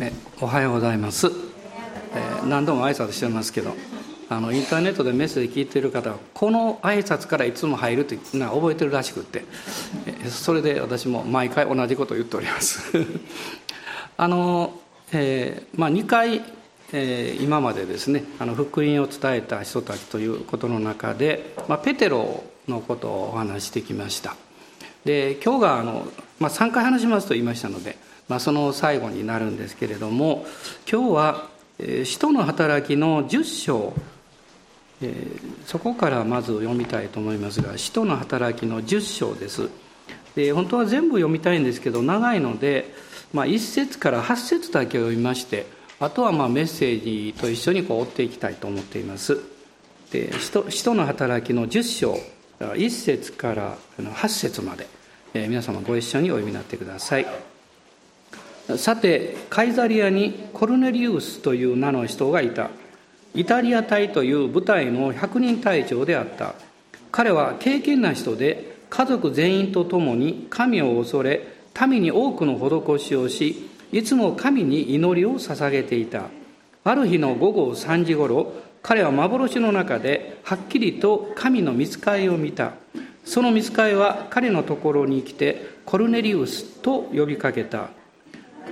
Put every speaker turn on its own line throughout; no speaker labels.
ね、おはようございます、えー、何度も挨拶してますけどあのインターネットでメッセージ聞いてる方はこの挨拶からいつも入るってな覚えてるらしくって、え、それで私も毎回同じことを言っております。あの、えー、まあ、2回、え今までですねあの福音を伝えた人たちということの中で、まあ、ペテロのことをお話してきました。で今日があの、まあ、3回話しますと言いましたのでまあ、その最後になるんですけれども今日は「使徒の働き」の10章、そこからまず読みたいと思いますが「使徒の働き」の10章です。で本当は全部読みたいんですけど長いので、まあ、1節から8節だけ読みましてあとはまあメッセージと一緒にこう追っていきたいと思っています。で使徒の働きの10章1節から8節まで、え、皆様ご一緒にお読みになってください。さてカイザリアにコルネリウスという名の人がいた。イタリア隊という部隊の百人隊長であった。彼は敬虔な人で家族全員と共に神を恐れ民に多くの施しをしいつも神に祈りを捧げていた。ある日の午後3時ごろ彼は幻の中ではっきりと神の見つかいを見た。その見つかいは彼のところに来てコルネリウスと呼びかけた。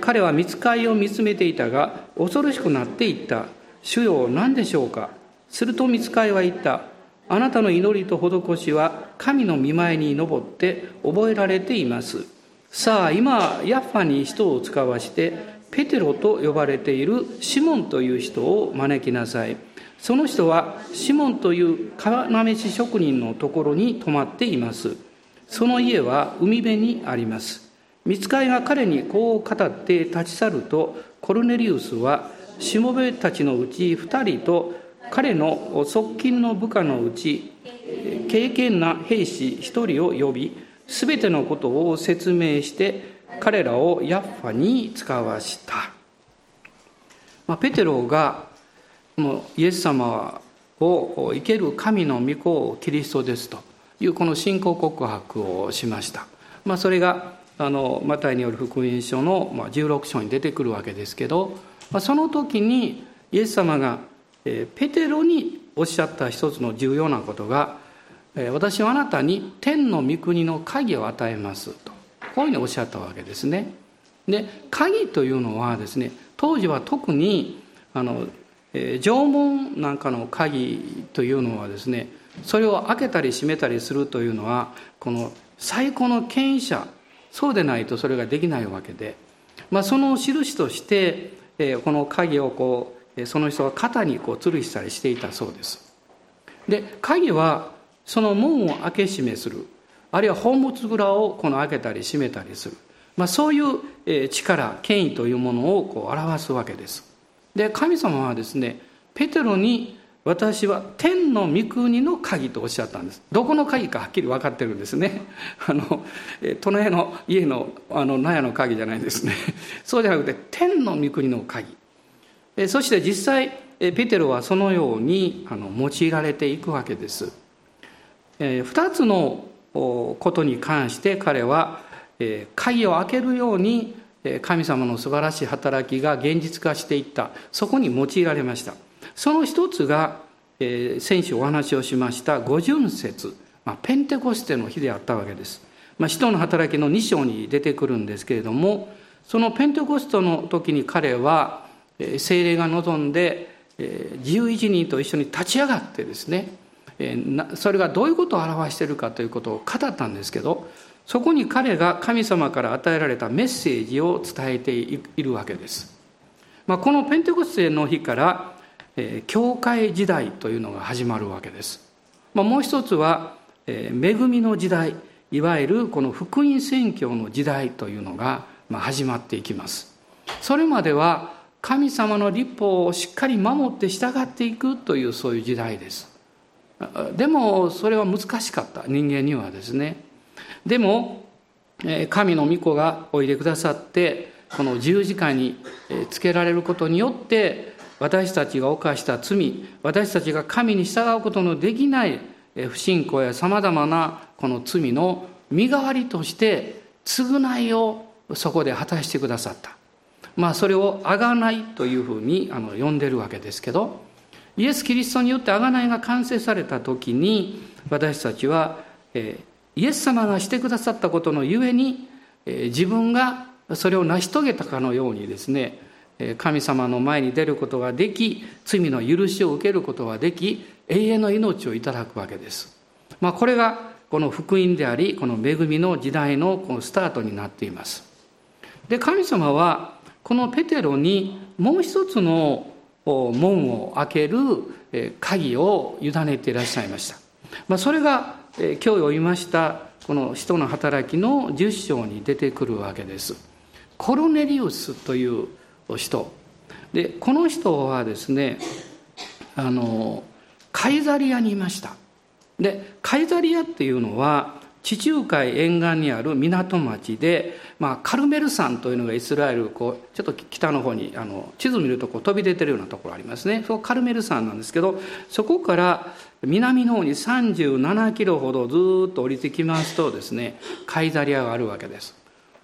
彼は見つかりを見つめていたが恐ろしくなっていった。主よ何でしょうか？すると見つかりは言った。あなたの祈りと施しは神の見舞いに登って覚えられています。さあ今ヤッファに人を使わしてペテロと呼ばれているシモンという人を招きなさい。その人はシモンという要飯職人のところに泊まっています。その家は海辺にあります。見つかいが彼にこう語って立ち去るとコルネリウスはしもべたちのうち2人と彼の側近の部下のうち敬虔な兵士1人を呼び全てのことを説明して彼らをヤッファに使わした、まあ、ペテロがもうイエス様を生ける神の御子をキリストですというこの信仰告白をしました、まあ、それがあのマタイによる福音書の16章に出てくるわけですけどその時にイエス様がペテロにおっしゃった一つの重要なことが私はあなたに天の御国の鍵を与えますとこういうふうにおっしゃったわけですね。で鍵というのはですね当時は特にあのえ縄文なんかの鍵というのはですねそれを開けたり閉めたりするというのはこの最高の権威者そうでないとそれができないわけで、まあ、その印として、えこの鍵をこうその人が肩にこう吊るしたりしていたそうです。で鍵はその門を開け閉めする。あるいは宝物蔵をこの開けたり閉めたりする、まあ、そういう力権威というものをこう表すわけです。で神様はですねペテロに私は天の御国の鍵とおっしゃったんです。どこの鍵かはっきり分かってるんですね。あの隣の家のあの納屋の鍵じゃないですね。そうじゃなくて天の御国の鍵。そして実際ペテロはそのようにあの用いられていくわけです。二つのことに関して彼は鍵を開けるように神様の素晴らしい働きが現実化していった。そこに用いられました。その一つが、えー、先週お話をしました五巡節、まあ、ペンテコステの日であったわけです。まあ、使徒の働きの2章に出てくるんですけれどもそのペンテコストの時に彼は精霊が望んで11人と一緒に立ち上がってですねそれがどういうことを表しているかということを語ったんですけどそこに彼が神様から与えられたメッセージを伝えているわけです。まあ、このペンテコステの日から教会時代というのが始まるわけです。まあ、もう一つは、恵みの時代いわゆるこの福音宣教の時代というのが始まっていきます。それまでは神様の立法をしっかり守って従っていくというそういう時代です。でもそれは難しかった人間にはですね。でも神の御子がおいでくださってこの十字架につけられることによって私たちが犯した罪私たちが神に従うことのできない不信仰やさまざまなこの罪の身代わりとして償いをそこで果たしてくださった、まあ、それを贖いというふうにあの呼んでるわけですけどイエス・キリストによって贖いが完成された時に私たちは、え、イエス様がしてくださったことのゆえに、え、自分がそれを成し遂げたかのようにですね神様の前に出ることができ罪の許しを受けることができ永遠の命をいただくわけです、まあ、これがこの福音でありこの恵みの時代のこのスタートになっています。で神様はこのペテロにもう一つの門を開ける鍵を委ねていらっしゃいました、まあ、それが今日読みましたこの使徒の働きの10章に出てくるわけです。コロネリウスという人。でこの人はですねあのカイザリアにいました。でカイザリアっていうのは地中海沿岸にある港町で、まあ、カルメル山というのがイスラエルこうちょっと北の方にあの地図見るとこう飛び出てるようなところありますね。そカルメル山なんですけどそこから南の方に37キロほどずっと降りてきますとですねカイザリアがあるわけです。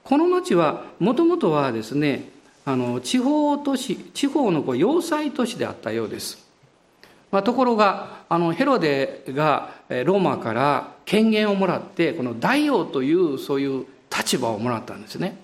この町はもともとはですねあの地方都市地方のこう要塞都市であったようです、まあ、ところがあのヘロデがローマから権限をもらってこの大王というそういう立場をもらったんですね。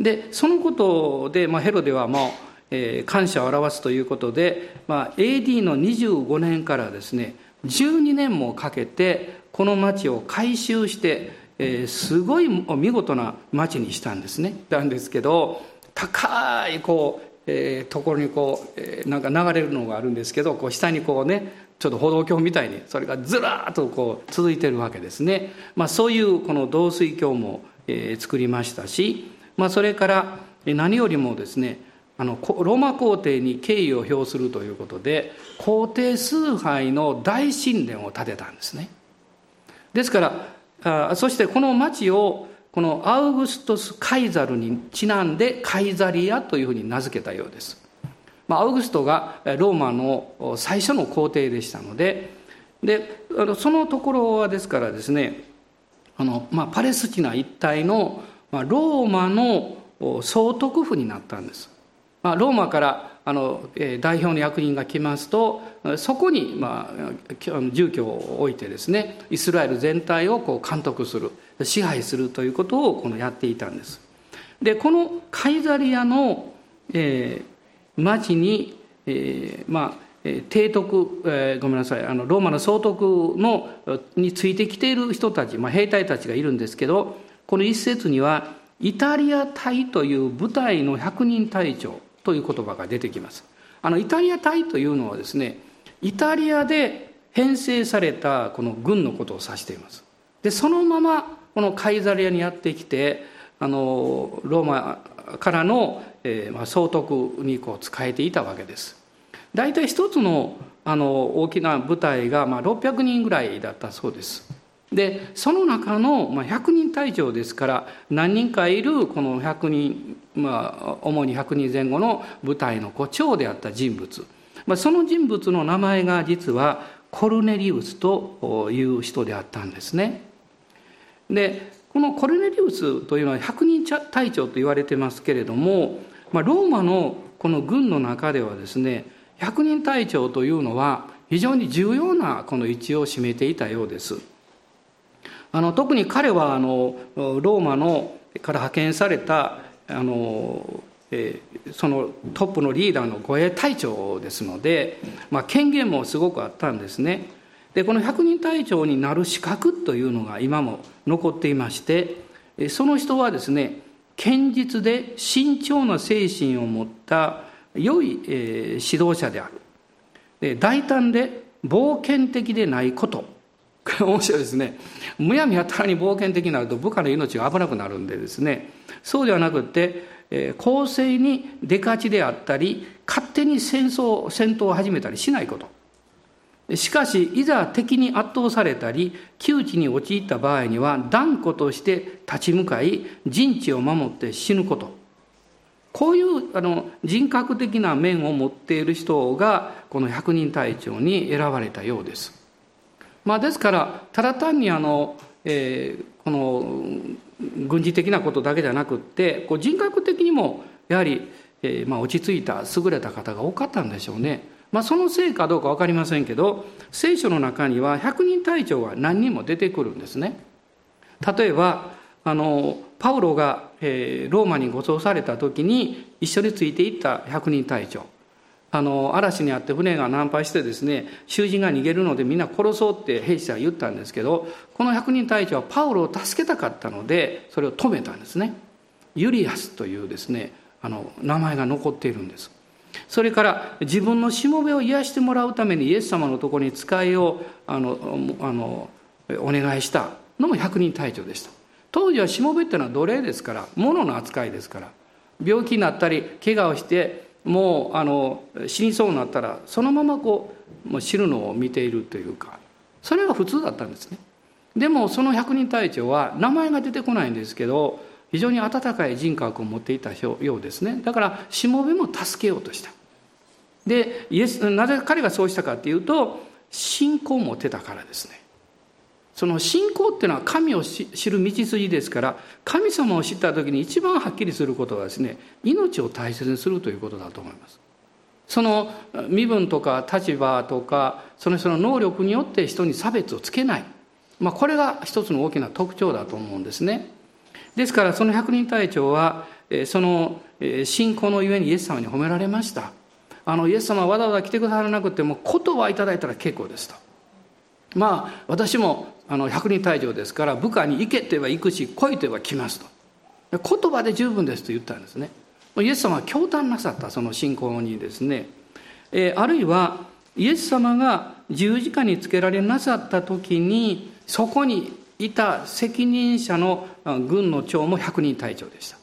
でそのことで、まあ、ヘロデはもう、えー、感謝を表すということで、まあ、AD の25年からですね12年もかけてこの町を改修して、えー、すごい見事な町にしたんですね。なんですけど高いこう、えー、ところにこう、えー、なんか流れるのがあるんですけどこう下にこうねちょっと歩道橋みたいにそれがずらっとこう続いてるわけですね、まあ、そういうこの導水橋も、えー、作りましたし、まあ、それから何よりもですねあのローマ皇帝に敬意を表するということで皇帝崇拝の大神殿を建てたんですね。ですからあそしてこの町をこのアウグストス・カイザルにちなんでカイザリアというふうに名付けたようです。まあ、アウグストがローマの最初の皇帝でしたのでであのそのところはですからですねあの、まあ、パレスチナ一帯の、まあ、ローマの総督府になったんです。まあ、ローマからあの代表の役人が来ますとそこに、まあ、住居を置いてですねイスラエル全体をこう監督する支配するということをこのやっていたんです。でこのカイザリアの、えー、町に、えー、まあ提督、えー、ごめんなさいあのローマの総督のについてきている人たち、まあ、兵隊たちがいるんですけどこの一節にはイタリア隊という部隊の百人隊長という言葉が出てきますあのイタリア隊というのはですねイタリアで編成されたこの軍のことを指していますでそのままこのカイザリアにやってきてあのローマからの、えーまあ、総督にこう仕えていたわけです。大体一つのあの大きな部隊が、まあ、600人ぐらいだったそうです。でその中の、まあ、100人隊長ですから何人かいるこの100人、まあ、主に100人前後の部隊のこう長であった人物、まあ、その人物の名前が実はコルネリウスという人であったんですね。でこのコルネリウスというのは100人隊長と言われてますけれども、まあ、ローマのこの軍の中ではですね100人隊長というのは非常に重要なこの位置を占めていたようです。あの特に彼はあのローマのから派遣されたあの、えー、そのトップのリーダーの護衛隊長ですので、まあ、権限もすごくあったんですね。でこの百人隊長になる資格というのが今も残っていましてその人はですね堅実で慎重な精神を持った良い、え、指導者である。で大胆で冒険的でないこと。こ れ面白いですね。むやみやたらに冒険的になると部下の命が危なくなるんでですね。そうではなくて、え、公正に出勝ちであったり勝手に戦争戦闘を始めたりしないこと。しかしいざ敵に圧倒されたり窮地に陥った場合には断固として立ち向かい陣地を守って死ぬことこういうあの人格的な面を持っている人がこの百人隊長に選ばれたようです。まあ、ですからただ単にあの、えー、この軍事的なことだけじゃなくってこう人格的にもやはり、えー、まあ、落ち着いた優れた方が多かったんでしょうね。まあ、そのせいかどうか分かりませんけど聖書の中には百人隊長が何人も出てくるんですね。例えばあのパウロが、えー、ローマに護送された時に一緒についていった百人隊長。あの嵐にあって船が難破してですね囚人が逃げるのでみんな殺そうって兵士は言ったんですけどこの百人隊長はパウロを助けたかったのでそれを止めたんですね。ユリアスというですねあの名前が残っているんです。それから自分のしもべを癒してもらうためにイエス様のところに使いをあのあのお願いしたのも百人隊長でした。当時はしもべっていうのは奴隷ですから物の扱いですから病気になったり怪我をしてもうあの死にそうになったらそのままこうもう死ぬのを見ているというかそれが普通だったんですね。でもその百人隊長は名前が出てこないんですけど非常に温かい人格を持っていたようですね。だからしもべも助けようとした。でイエスなぜ彼がそうしたかっていうと信仰を持てたからですね。その信仰っていうのは神を知る道筋ですから神様を知った時に一番はっきりすることはですね命を大切にするということだと思います。その身分とか立場とかその人の能力によって人に差別をつけない、まあ、これが一つの大きな特徴だと思うんですね。ですからその百人隊長はその信仰のゆえにイエス様に褒められました。あのイエス様はわざわざ来てくださらなくても言葉いただいたら結構ですと。まあ私もあの百人隊長ですから部下に行けて言えば行くし来いと言えば来ますと。言葉で十分ですと言ったんですね。イエス様は驚嘆なさったその信仰にですね、えあるいはイエス様が十字架につけられなさった時にそこにいた責任者の軍の長も百人隊長でした。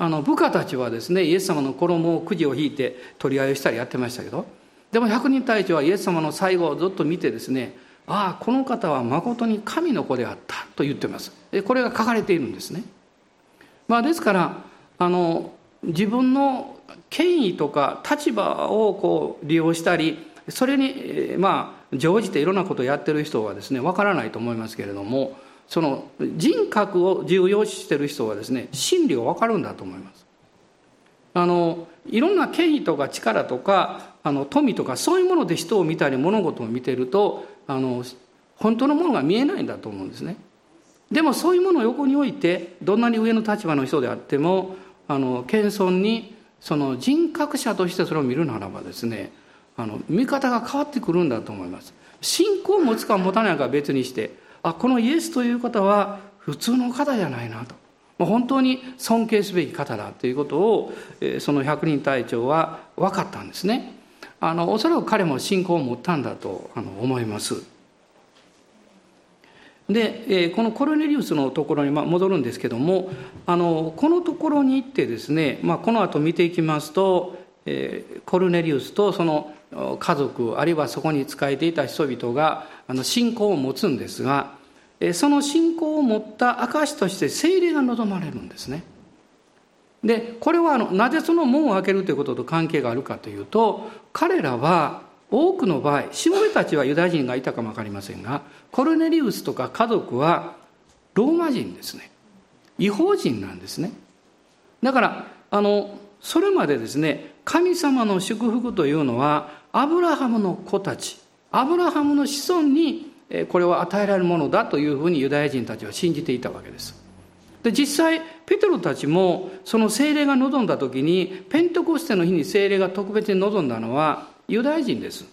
あの部下たちはですねイエス様の衣をくじを引いて取り合いをしたりやってましたけどでも百人隊長はイエス様の最後をずっと見てですねああこの方は誠に神の子であったと言ってます。これが書かれているんですね、まあ、ですからあの自分の権威とか立場をこう利用したりそれにまあ乗じていろんなことをやってる人はですねわからないと思いますけれどもその人格を重要視してる人はですね真理がわかるんだと思います。あのいろんな権威とか力とかあの富とかそういうもので人を見たり物事を見てるとあの本当のものが見えないんだと思うんですね。でもそういうものを横に置いてどんなに上の立場の人であってもあの謙遜にその人格者としてそれを見るならばですねあの見方が変わってくるんだと思います。信仰を持つか持たないかは別にしてあこのイエスという方は普通の方じゃないなと。本当に尊敬すべき方だということをその百人隊長は分かったんですね。あのおそらく彼も信仰を持ったんだと思います。でこのコロネリウスのところに戻るんですけどもあのこのところに行ってですね、まあ、この後見ていきますとコルネリウスとその家族あるいはそこに仕えていた人々が信仰を持つんですがその信仰を持った証として聖霊が望まれるんですね。でこれはあのなぜその門を開けるということと関係があるかというと彼らは多くの場合しもべたちはユダヤ人がいたかも分かりませんがコルネリウスとか家族はローマ人ですね違法人なんですねだからあのそれまでですね神様の祝福というのはアブラハムの子たちアブラハムの子孫にこれは与えられるものだというふうにユダヤ人たちは信じていたわけですで実際ペテロたちもその精霊が望んだ時にペントコステの日に精霊が特別に望んだのはユダヤ人です。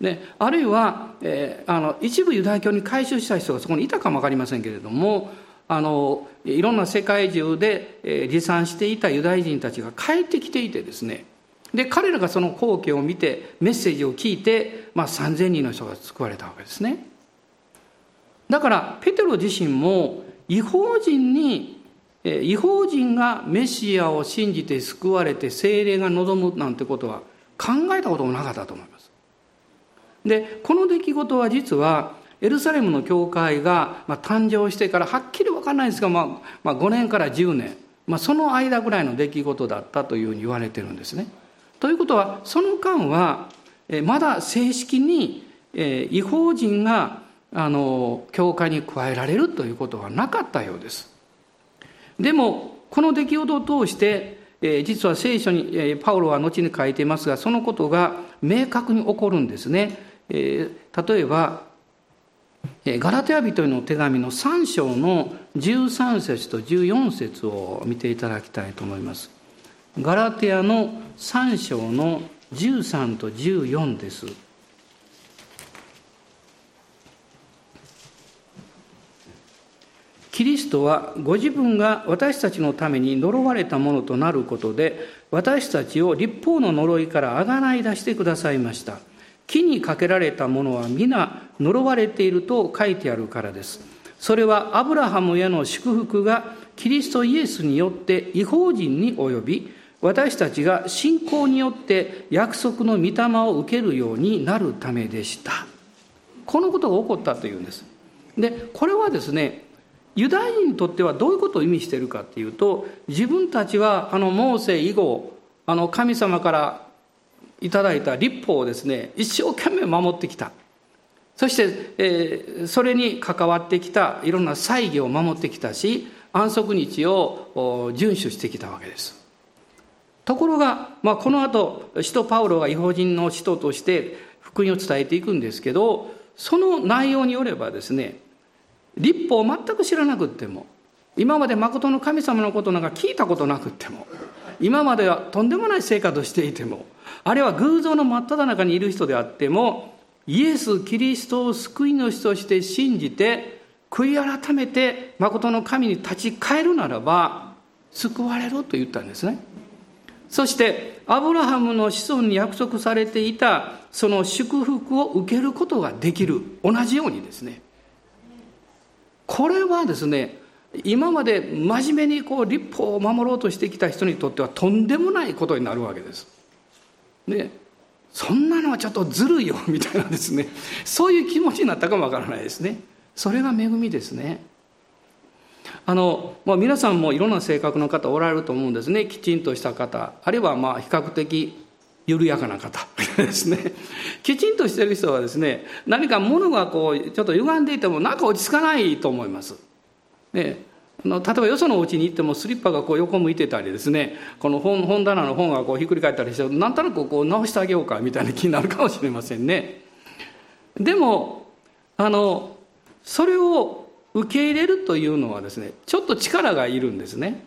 であるいは、えー、あの一部ユダヤ教に改宗した人がそこにいたかも分かりませんけれどもあのいろんな世界中で、えー、持参していたユダヤ人たちが帰ってきていてですねで彼らがその光景を見てメッセージを聞いて、まあ、3,000人の人が救われたわけですね。だからペテロ自身も違法人に違法人がメシアを信じて救われて精霊が望むなんてことは考えたこともなかったと思います。でこの出来事は実はエルサレムの教会が誕生してからはっきり分かんないですが、まあ、まあ5年から10年、まあ、その間ぐらいの出来事だったというふうに言われてるんですね。ということはその間はまだ正式に違法人があの教会に加えられるということはなかったようです。でもこの出来事を通してえー、実は聖書に、えー、パウロは後に書いていますがそのことが明確に起こるんですね、えー、例えばガラテヤ人への手紙の3章の13節と14節を見ていただきたいと思います。ガラテヤの3章の13と14です。キリストはご自分が私たちのために呪われたものとなることで私たちを立法の呪いからあがない出してくださいました。木にかけられたものは皆呪われていると書いてあるからです。それはアブラハムへの祝福がキリストイエスによって違法人に及び私たちが信仰によって約束の御霊を受けるようになるためでした。このことが起こったというんです。でこれはですねユダヤ人にとってはどういうことを意味しているかっていうと自分たちはあのモーセ以後あの神様からいただいた立法をですね一生懸命守ってきた。そして、えー、それに関わってきたいろんな祭儀を守ってきたし安息日を遵守してきたわけです。ところが、まあ、この後使徒パウロが違法人の使徒として福音を伝えていくんですけどその内容によればですね立法を全く知らなくっても今まで誠の神様のことなんか聞いたことなくっても今まではとんでもない生活をしていてもあるいは偶像の真っ只中にいる人であってもイエス・キリストを救い主として信じて悔い改めて誠の神に立ち返るならば救われると言ったんですね。そしてアブラハムの子孫に約束されていたその祝福を受けることができる同じようにですねこれはですね今まで真面目にこう立法を守ろうとしてきた人にとってはとんでもないことになるわけです。でそんなのはちょっとずるいよみたいなですね そういう気持ちになったかもわからないですね。それが恵みですね。あの、まあ、皆さんもいろんな性格の方おられると思うんですねきちんとした方あるいはまあ比較的緩やかな方ですねきちんとしてる人はですね何か物がこうちょっと歪んでいてもなんか落ち着かないと思います。ね、例えばよそのお家に行ってもスリッパがこう横向いてたりですねこの本本棚の本がこうひっくり返ったりしてなんとなくこう直してあげようかみたいな気になるかもしれませんね。でもあのそれを受け入れるというのはですねちょっと力がいるんですね。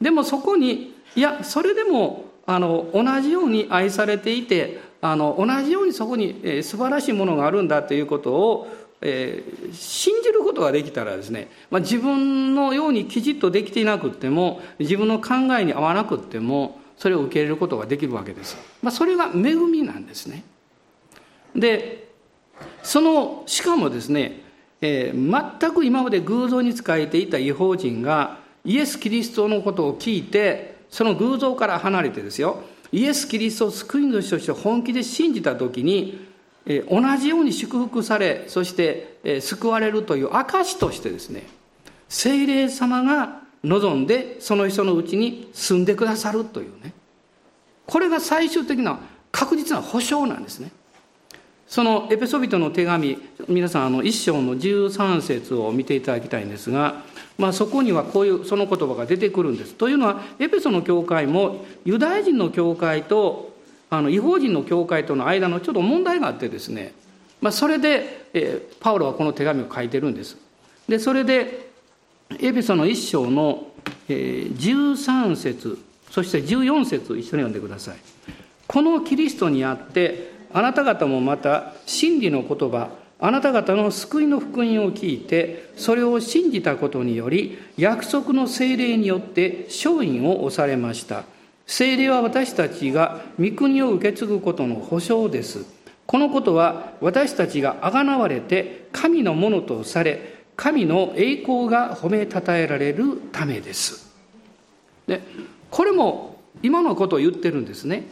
でもそこにいやそれでもあの同じように愛されていてあの同じようにそこに、えー、素晴らしいものがあるんだということを、えー、信じることができたらですね、まあ、自分のようにきちっとできていなくても自分の考えに合わなくてもそれを受け入れることができるわけです。まあ、それが恵みなんですね。でそのしかもですね、えー、全く今まで偶像に仕えていた違法人がイエス・キリストのことを聞いてその偶像から離れてですよイエス・キリストを救い主として本気で信じた時に同じように祝福されそして救われるという証としてですね精霊様が望んでその人のうちに住んでくださるというねこれが最終的な確実な保証なんですね。そのエペソビトの手紙皆さんあの一章の13節を見ていただきたいんですがまあ、そこにはこういうその言葉が出てくるんです。というのはエペソの教会もユダヤ人の教会とあの違法人の教会との間のちょっと問題があってですね、まあ、それで、えー、パウロはこの手紙を書いてるんです。でそれでエペソの一章の、えー、13節そして14節一緒に読んでください。このキリストにあってあなた方もまた真理の言葉あなた方の救いの福音を聞いてそれを信じたことにより約束の精霊によって勝因を押されました。精霊は私たちが御国を受け継ぐことの保証です。このことは私たちがあがなわれて神のものとされ神の栄光が褒めたたえられるためです。でこれも今のことを言ってるんですね。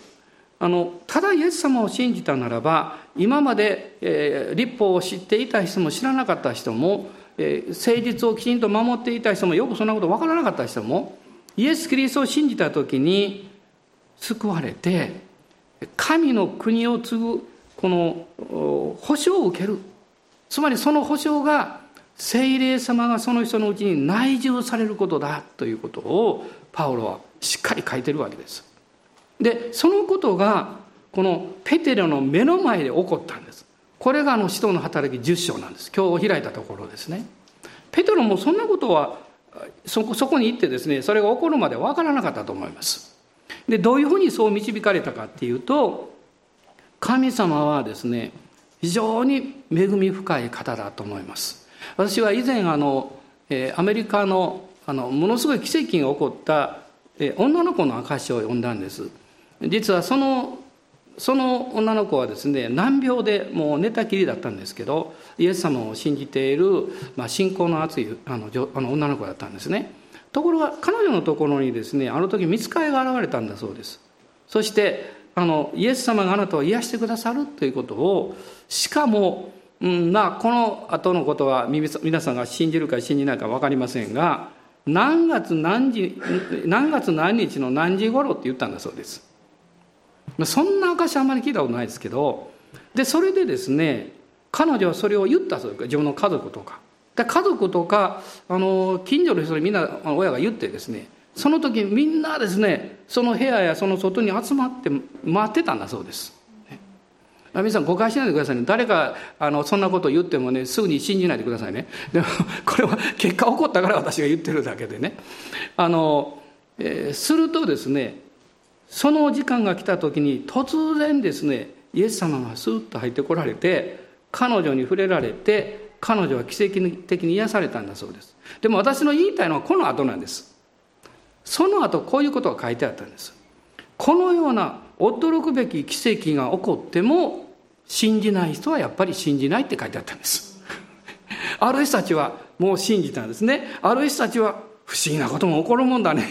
あのただイエス様を信じたならば今まで、えー、立法を知っていた人も知らなかった人も、えー、誠実をきちんと守っていた人もよくそんなこと分からなかった人もイエス・キリストを信じた時に救われて神の国を継ぐこの保証を受ける。つまりその保証が聖霊様がその人のうちに内住されることだということをパウロはしっかり書いてるわけです。でそのことがこのペテロの目の前で起こったんです。これがあの使徒の働き10章なんです。今日開いたところですね。ペテロもそんなことはそこそこに行ってですねそれが起こるまで分からなかったと思います。でどういうふうにそう導かれたかっていうと神様はですね非常に恵み深い方だと思います。私は以前あのえアメリカのあのものすごい奇跡が起こったえ女の子の証を読んだんです。実はそのその女の子はですね難病でもう寝たきりだったんですけどイエス様を信じている、まあ、信仰の厚いあのあの女の子だったんですね。ところが彼女のところにですねあの時見つかりが現れたんだそうです。そしてあのイエス様があなたを癒してくださるということをしかも、うんまあ、この後のことは皆さんが信じるか信じないか分かりませんが何月何時何月何日の何時頃って言ったんだそうです。そんな証あんまり聞いたことないですけどでそれでですね彼女はそれを言ったそうです。自分の家族とか。で家族とかあの近所の人にみんな親が言ってですねその時みんなですねその部屋やその外に集まって待ってたんだそうです。皆さん誤解しないでくださいね。誰かあのそんなことを言ってもねすぐに信じないでくださいね。でもこれは結果起こったから私が言ってるだけでね。あの、えー、するとですねその時間が来た時に突然ですねイエス様がスーッと入ってこられて彼女に触れられて彼女は奇跡的に癒されたんだそうです。でも私の言いたいのはこの後なんです。その後こういうことが書いてあったんです。このような驚くべき奇跡が起こっても信じない人はやっぱり信じないって書いてあったんです。ある人たちはもう信じたんですね。ある人たちは不思議なことも起こるもんだね。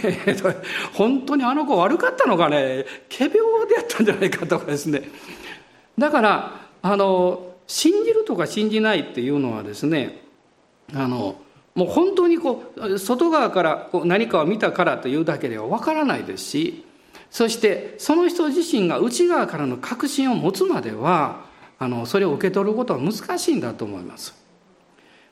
本当にあの子悪かったのかね。仮病でやったんじゃないかとかですね。だからあの信じるとか信じないっていうのはですねあのもう本当にこう外側からこう何かを見たからというだけではわからないですしそしてその人自身が内側からの確信を持つまではあのそれを受け取ることは難しいんだと思います。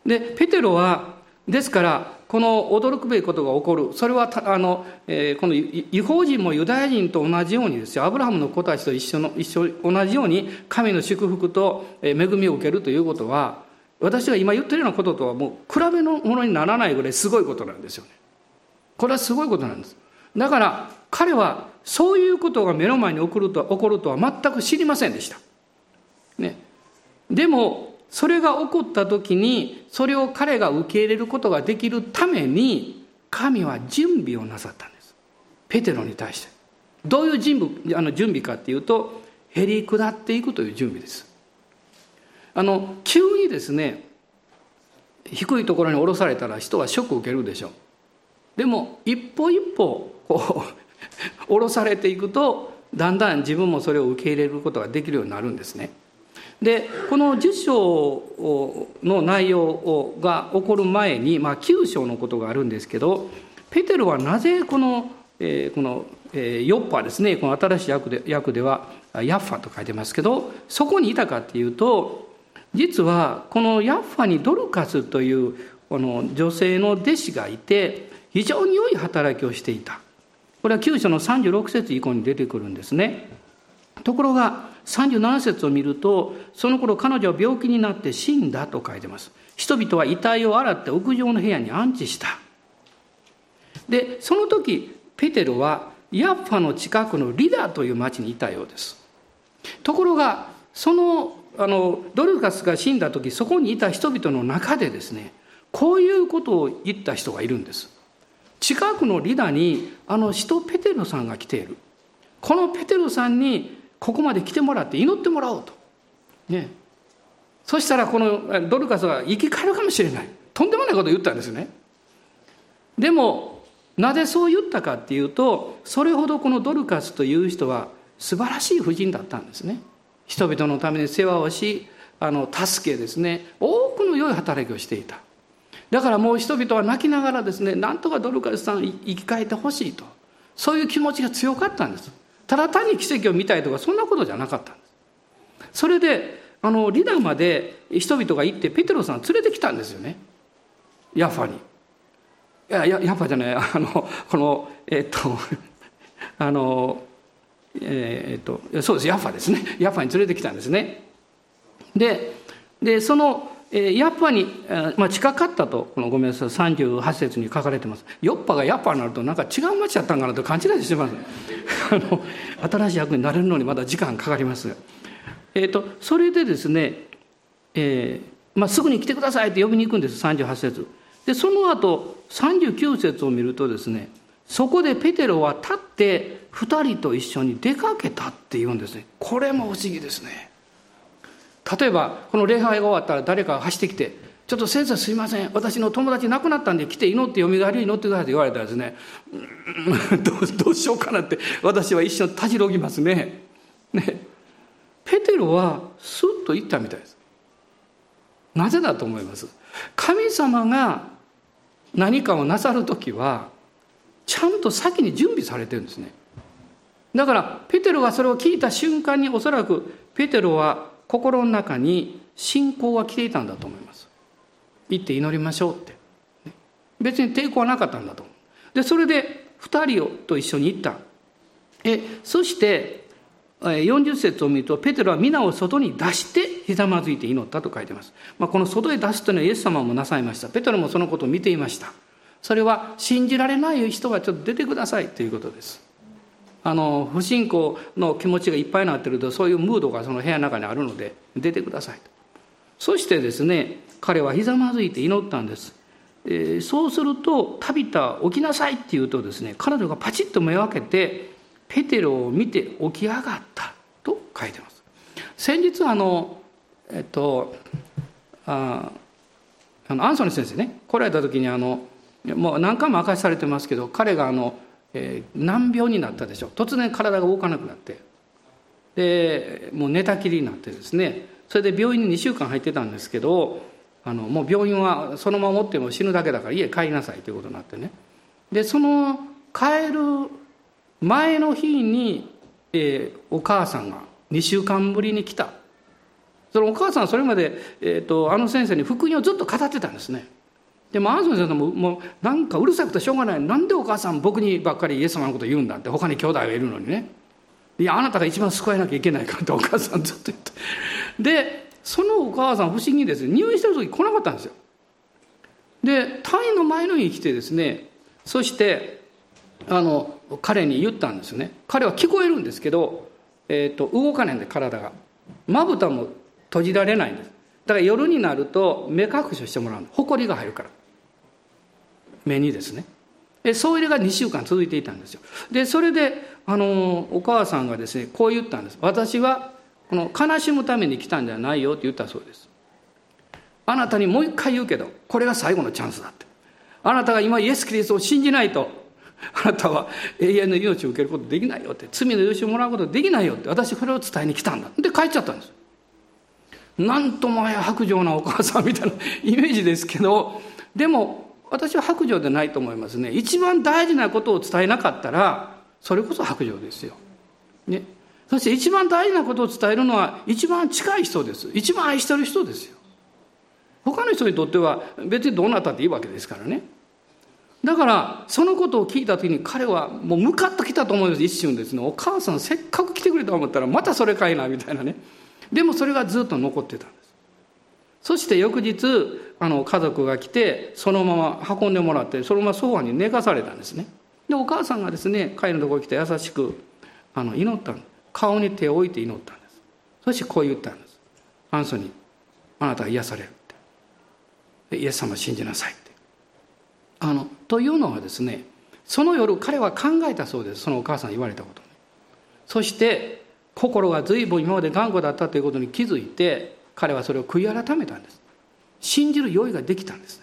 でペテロはですからこの驚くべきことが起こるそれはあの、えー、この違法人もユダヤ人と同じようにですよアブラハムの子たちと一緒の一緒同じように神の祝福と恵みを受けるということは私が今言ってるようなこととはもう比べのものにならないぐらいすごいことなんですよね。これはすごいことなんです。だから彼はそういうことが目の前に起こると起こるとは全く知りませんでした。ね、でもそれが起こった時にそれを彼が受け入れることができるために神は準備をなさったんです。ペテロに対して。どういう準備あの準備かっていうとへり下っていくという準備です。あの急にですね低いところに下ろされたら人はショックを受けるでしょう。でも一歩一歩こう下ろされていくとだんだん自分もそれを受け入れることができるようになるんですね。でこの10章の内容が起こる前に、まあ、9章のことがあるんですけどペテロはなぜこの,、えー、この、え、ヨッパですねこの新しい訳で訳ではヤッファと書いてますけどそこにいたかっていうと実はこのヤッファにドルカスというこの女性の弟子がいて非常に良い働きをしていた。これは9章の36節以降に出てくるんですね。ところが37節を見るとその頃彼女は病気になって死んだと書いてます。人々は遺体を洗って屋上の部屋に安置した。でその時ペテロはヤッファの近くのリダという町にいたようです。ところがそのあのドルカスが死んだ時そこにいた人々の中でですねこういうことを言った人がいるんです。近くのリダにあの使徒ペテロさんが来ている。このペテロさんにここまで来てもらって祈ってもらおうと。ね。そしたらこのドルカスは生き返るかもしれない。とんでもないことを言ったんですね。でも、なぜそう言ったかっていうと、それほどこのドルカスという人は素晴らしい婦人だったんですね。人々のために世話をし、あの、助けですね、多くの良い働きをしていた。だからもう人々は泣きながらですね、なんとかドルカスさん生き返ってほしいと。そういう気持ちが強かったんです。ただ単に奇跡を見たいとかそんなことじゃなかったんです。それであのリダまで人々が行ってペテロさん連れてきたんですよね。ヤファに。いやややっぱじゃない。あのこのえっと あのえ、っとそうです。ヤファですね。ヤファに連れてきたんですね。ででそのヤッパに、まあ、近かったとこのごめんなさい38節に書かれてます。ヨッパがヤッパになるとなんか違う町だったんかなと勘違いしてます。あの新しい役になれるのにまだ時間かかります。えっ、ー、とそれでですね、えーまあ、すぐに来てくださいって呼びに行くんです38節。でその後39節を見るとですねそこでペテロは立って2人と一緒に出かけたって言うんですね。これも不思議ですね。例えばこの礼拝が終わったら誰かが走ってきて「ちょっと先生すいません私の友達亡くなったんで来て祈ってよみがえり祈ってください」って言われたらですね どうどうしようかなって私は一瞬たじろぎますね。ねペテロはスッと言ったみたいです。なぜだと思います？神様が何かをなさる時はちゃんと先に準備されてるんですね。だからペテロがそれを聞いた瞬間におそらくペテロは心の中に信仰が来ていたんだと思います。行って祈りましょうって。別に抵抗はなかったんだとでそれで2人をと一緒に行った。えそして40節を見るとペテロは皆を外に出してひざまずいて祈ったと書いてます、まあ、この外へ出すというのはイエス様もなさいました。ペテロもそのことを見ていました。それは信じられない人はちょっと出てくださいということです。あの不信仰の気持ちがいっぱいになってるとそういうムードがその部屋の中にあるので出てくださいと。そしてですね彼はひざまずいて祈ったんです、え、そうすると「タビタ起きなさい」って言うとですね彼女がパチッと目を開けてペテロを見て起き上がったと書いてます。先日あのえっとああのアンソニー先生ね来られた時にあのもう何回も明かしされてますけど彼があのえー、難病になったでしょ突然体が動かなくなって。でもう寝たきりになってですね。それで病院に2週間入ってたんですけどあのもう病院はそのまま持っても死ぬだけだから家帰りなさいということになってね。でその帰る前の日に、えー、お母さんが2週間ぶりに来た。そのお母さんはそれまで、えーとあの先生に福音をずっと語ってたんですね。でもアンソニーさんももうなんかうるさくてしょうがない。なんでお母さん僕にばっかりイエス様のこと言うんだって。他に兄弟がいるのにね。いやあなたが一番救えなきゃいけないからってお母さんずっと言って。でそのお母さん不思議です。入院してる時来なかったんですよ。で退院の前の日に来てですね。そしてあの彼に言ったんですよね。彼は聞こえるんですけど、えーと、動かないんで体が。まぶたも閉じられないんです。だから夜になると目隠しをしてもらうの。埃が入るから。目にですね。そういうが2週間続いていたんですよ。でそれであのお母さんがですねこう言ったんです。私はこの悲しむために来たんじゃないよって言ったそうです。あなたにもう一回言うけどこれが最後のチャンスだって。あなたが今イエス・キリストを信じないと。あなたは永遠の命を受けることできないよって。罪の許しをもらうことできないよって。私これを伝えに来たんだ。で帰っちゃったんです。なんともあや白状なお母さんみたいなイメージですけどでも私は白状でないと思いますね。一番大事なことを伝えなかったらそれこそ白状ですよ、ね、そして一番大事なことを伝えるのは一番近い人です。一番愛してる人ですよ。他の人にとっては別にどうなったっていいわけですからね。だからそのことを聞いた時に彼はもうムカッときたと思います。一瞬ですね。お母さんせっかく来てくれたと思ったらまたそれかいなみたいなね。でもそれがずっと残ってた。そして翌日あの家族が来てそのまま運んでもらってそのままソファに寝かされたんですね。でお母さんがですね彼のところに来て優しくあの祈った顔に手を置いて祈ったんです。そしてこう言ったんです。アンソニーあなたは癒されるって。イエス様信じなさいって。あのというのはですねその夜彼は考えたそうです。そのお母さん言われたことそして心が随分今まで頑固だったということに気づいて彼はそれを悔い改めたんです。信じる用意ができたんです。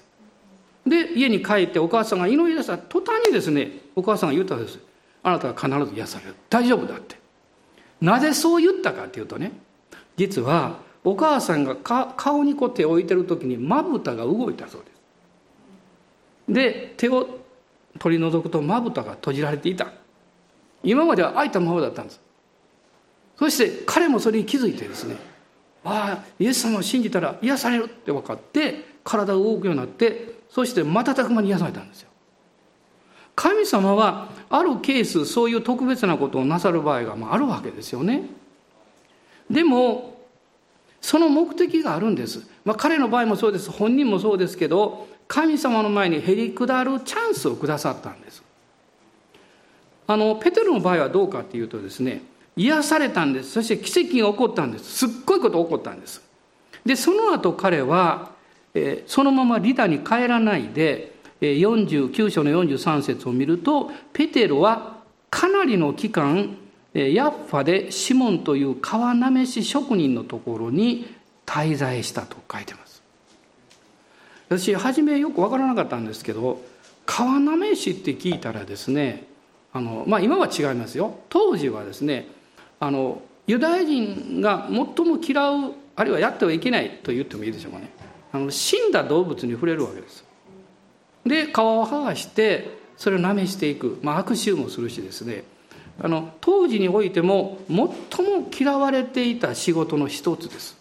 で家に帰ってお母さんが祈り出した途端にですねお母さんが言ったんです。あなたは必ず癒される。大丈夫だって。なぜそう言ったかっていうとね実はお母さんが顔にこう手を置いてる時にまぶたが動いたそうです。で手を取り除くとまぶたが閉じられていた。今までは開いたままだったんです。そして彼もそれに気づいてですねああイエス様を信じたら癒されるって分かって体が動くようになってそして瞬く間に癒されたんですよ。神様はあるケースそういう特別なことをなさる場合があるわけですよね。でもその目的があるんです、まあ、彼の場合もそうです。本人もそうですけど神様の前にへり下るチャンスをくださったんです。あのペテロの場合はどうかっていうとですね癒されたんです。そして奇跡が起こったんです。すっごいこと起こったんです。でその後彼は、えー、そのままリダに帰らないで49章の43節を見るとペテロはかなりの期間ヤッファでシモンという川なめし職人のところに滞在したと書いてます。私初めよく分からなかったんですけど川なめしって聞いたらですねあの、まあ、今は違いますよ。当時はですねあのユダヤ人が最も嫌うあるいはやってはいけないと言ってもいいでしょうかね。あの死んだ動物に触れるわけです。で皮を剥がしてそれをなめしていく、まあ、悪臭もするしですね。あの当時においても最も嫌われていた仕事の一つです。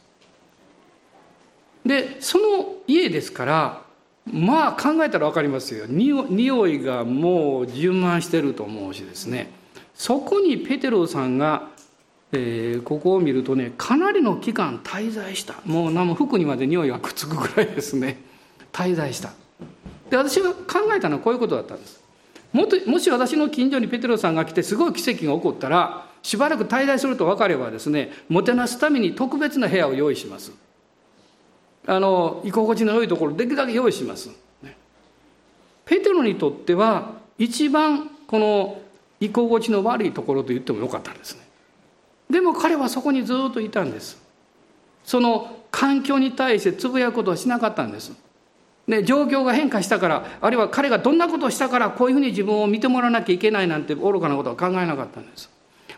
でその家ですからまあ考えたら分かりますよ。匂いがもう充満してると思うしですね。そこにペテロさんが、えー、ここを見るとねかなりの期間滞在した。もう何も服にまで匂いがくっつくぐらいですね。滞在した。で私が考えたのはこういうことだったんです。ももし私の近所にペテロさんが来てすごい奇跡が起こったらしばらく滞在すると分かればですねもてなすために特別な部屋を用意します。あの居心地の良いところできるだけ用意します、ね、ペテロにとっては一番この居心地の悪いところと言ってもよかったんですね。でも彼はそこにずっといたんです。その環境に対してつぶやくことはしなかったんです。で状況が変化したからあるいは彼がどんなことをしたからこういうふうに自分を見てもらわなきゃいけないなんて愚かなことは考えなかったんです。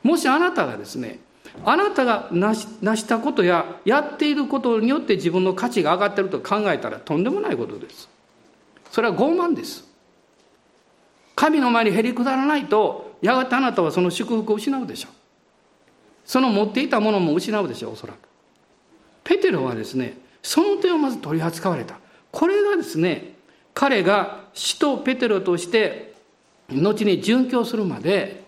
もしあなたがですねあなたが成したことややっていることによって自分の価値が上がってると考えたらとんでもないことです。それは傲慢です。神の前にへりくだらないとやがてあなたはその祝福を失うでしょう。その持っていたものも失うでしょうおそらく。ペテロはですねその点をまず取り扱われた。これがですね彼が使徒ペテロとして後に殉教するまで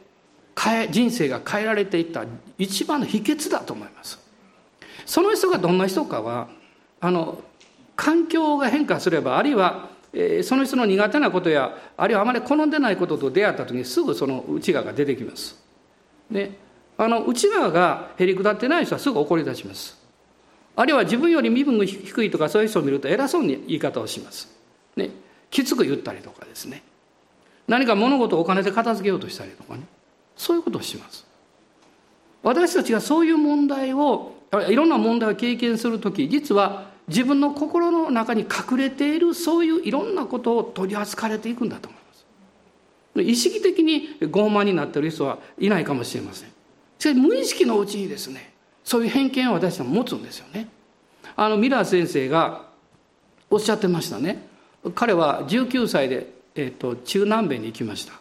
人生が変えられていった一番の秘訣だと思います。その人がどんな人かはあの環境が変化すればあるいは、えー、その人の苦手なことやあるいはあまり好んでないことと出会った時にすぐその内側が出てきます。であの内側がへりくだってない人はすぐ怒り出しますあるいは自分より身分が低いとかそういう人を見ると偉そうに言い方をします。ね、きつく言ったりとかですね。何か物事をお金で片付けようとしたりとかね。そういうことをします。私たちがそういう問題を、いろんな問題を経験するとき、実は自分の心の中に隠れているそういういろんなことを取り扱われていくんだと思います。意識的に傲慢になっている人はいないかもしれません。しかし無意識のうちにですね、そういう偏見を私たちも持つんですよね。あのミラー先生がおっしゃってましたね。彼は19歳で、えーと、中南米に行きました。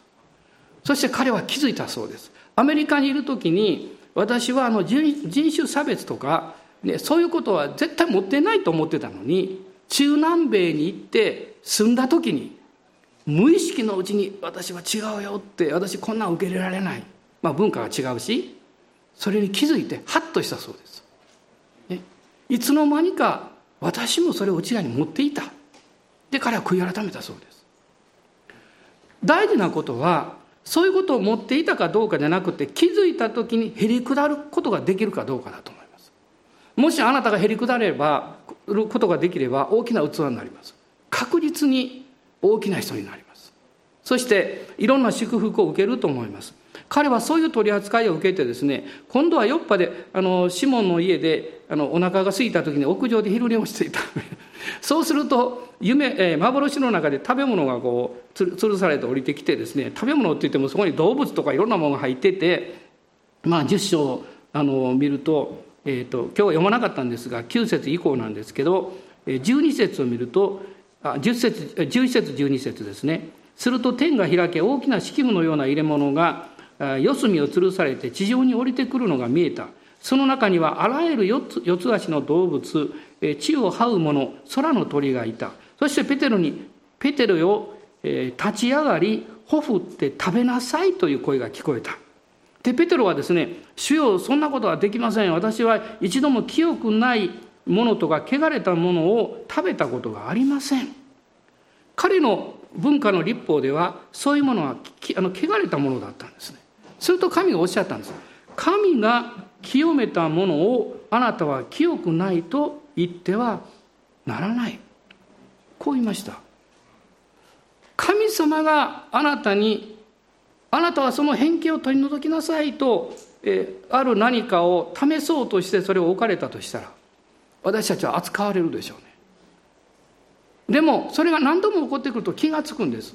そして彼は気づいたそうです。アメリカにいる時に私はあの人種差別とか、ね、そういうことは絶対持ってないと思ってたのに中南米に行って住んだ時に無意識のうちに私は違うよって私こんなん受け入れられない、まあ、文化が違うしそれに気づいてハッとしたそうです、ね、いつの間にか私もそれを内側に持っていた。で彼は悔い改めたそうです。大事なことはそういうことを持っていたかどうかじゃなくて気づいた時にへりくだることができるかどうかだと思います。もしあなたがへりくだればることができれば大きな器になります。確実に大きな人になります。そしていろんな祝福を受けると思います。彼はそういう取り扱いを受けてですね今度はヨッパであのシモンの家であのお腹が空いた時に屋上で昼寝をしていた。そうすると夢、えー、幻の中で食べ物がこうつるされて降りてきてですね食べ物って言ってもそこに動物とかいろんなものが入っててまあ10章あの見ると,、えーと、今日は読まなかったんですが9節以降なんですけど12節を見るとあ10節11節12節ですね。すると天が開け大きな敷物のような入れ物が四隅を吊るされて地上に降りてくるのが見えたその中にはあらゆる四つ四つ足の動物地を這う者空の鳥がいたそしてペテロに「ペテロよ立ち上がりほふって食べなさいという声が聞こえた。で、ペテロはですね、主よ、そんなことはできません。私は一度も清くないものとか汚れたものを食べたことがありません。彼の文化の立法では、そういうものはあの汚れたものだったんですね。すると神がおっしゃったんです。神が清めたものをあなたは清くないと言ってはならない。こう言いました。神様があなたにあなたはその偏見を取り除きなさいと、えある何かを試そうとしてそれを置かれたとしたら私たちは扱われるでしょうねでもそれが何度も起こってくると気が付くんです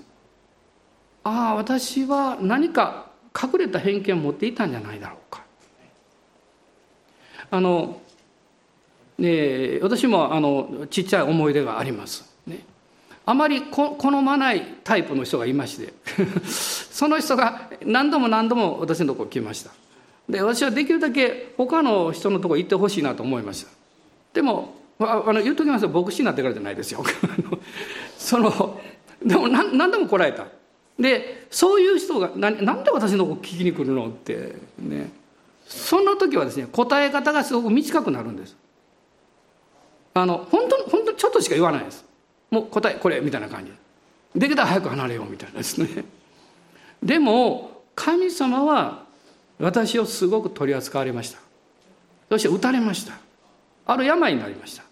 ああ私は何か隠れた偏見を持っていたんじゃないだろうか。あのね私もあのちっちゃい思い出があります。ね。あまり好まないタイプの人がいまして。その人が何度も何度も私のとこ来ました。で私はできるだけ他の人のとこ行ってほしいなと思いました。でもあの言っときますよ。牧師になってからじゃないですよ。そのでも何何度も来られた。でそういう人がななんで私のこと聞きに来るのってね。その時はですね答え方がすごく短くなるんです。あの本当本当にちょっとしか言わないです。もう答えこれみたいな感じ。できたら早く離れようみたいなですね。でも神様は私をすごく取り扱われました。そして打たれました。ある病になりました。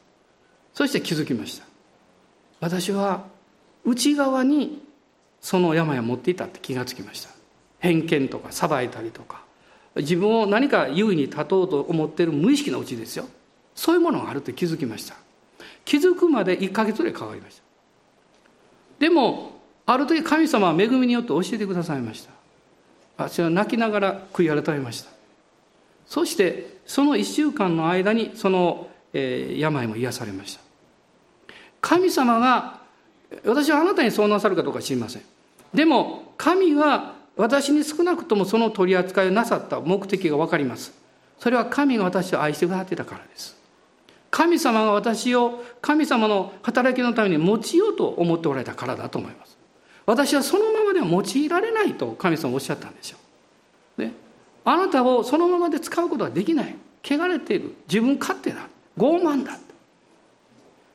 そして気づきました。私は内側にその病を持っていたって気がつきました。偏見とか裁いたりとか。自分を何か優位に立とうと思っている無意識のうちですよ。そういうものがあるって気づきました。気づくまで1ヶ月ぐらいかかりました。でもある時神様は恵みによって教えてくださいました。私は泣きながら悔い改めました。そしてその1週間の間にその、えー、病も癒されました。神様が私はあなたにそうなさるかどうか知りません。でも神は私に少なくともその取り扱いをなさった目的が分かります。それは神が私を愛してくださってたからです。神様が私を神様の働きのために用いようと思っておられたからだと思います。私はそのままでは用いられないと神様おっしゃったんですよ、ね、あなたをそのままで使うことはできない。汚れている。自分勝手だ。傲慢だ。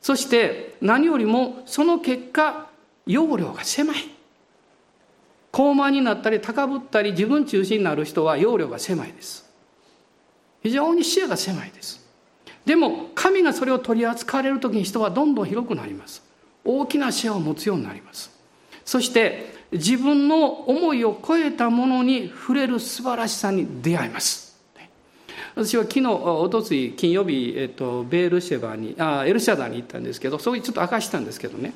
そして何よりもその結果容量が狭い。高慢になったり高ぶったり自分中心になる人は容量が狭いです。非常に視野が狭いです。でも神がそれを取り扱われる時に人はどんどん広くなります。大きな視野を持つようになります。そして自分の思いを超えたものに触れる素晴らしさに出会います。私は昨日おとつい金曜日、えっと、ベールシェバにあエルシャダに行ったんですけどそういうちょっと明かしたんですけどね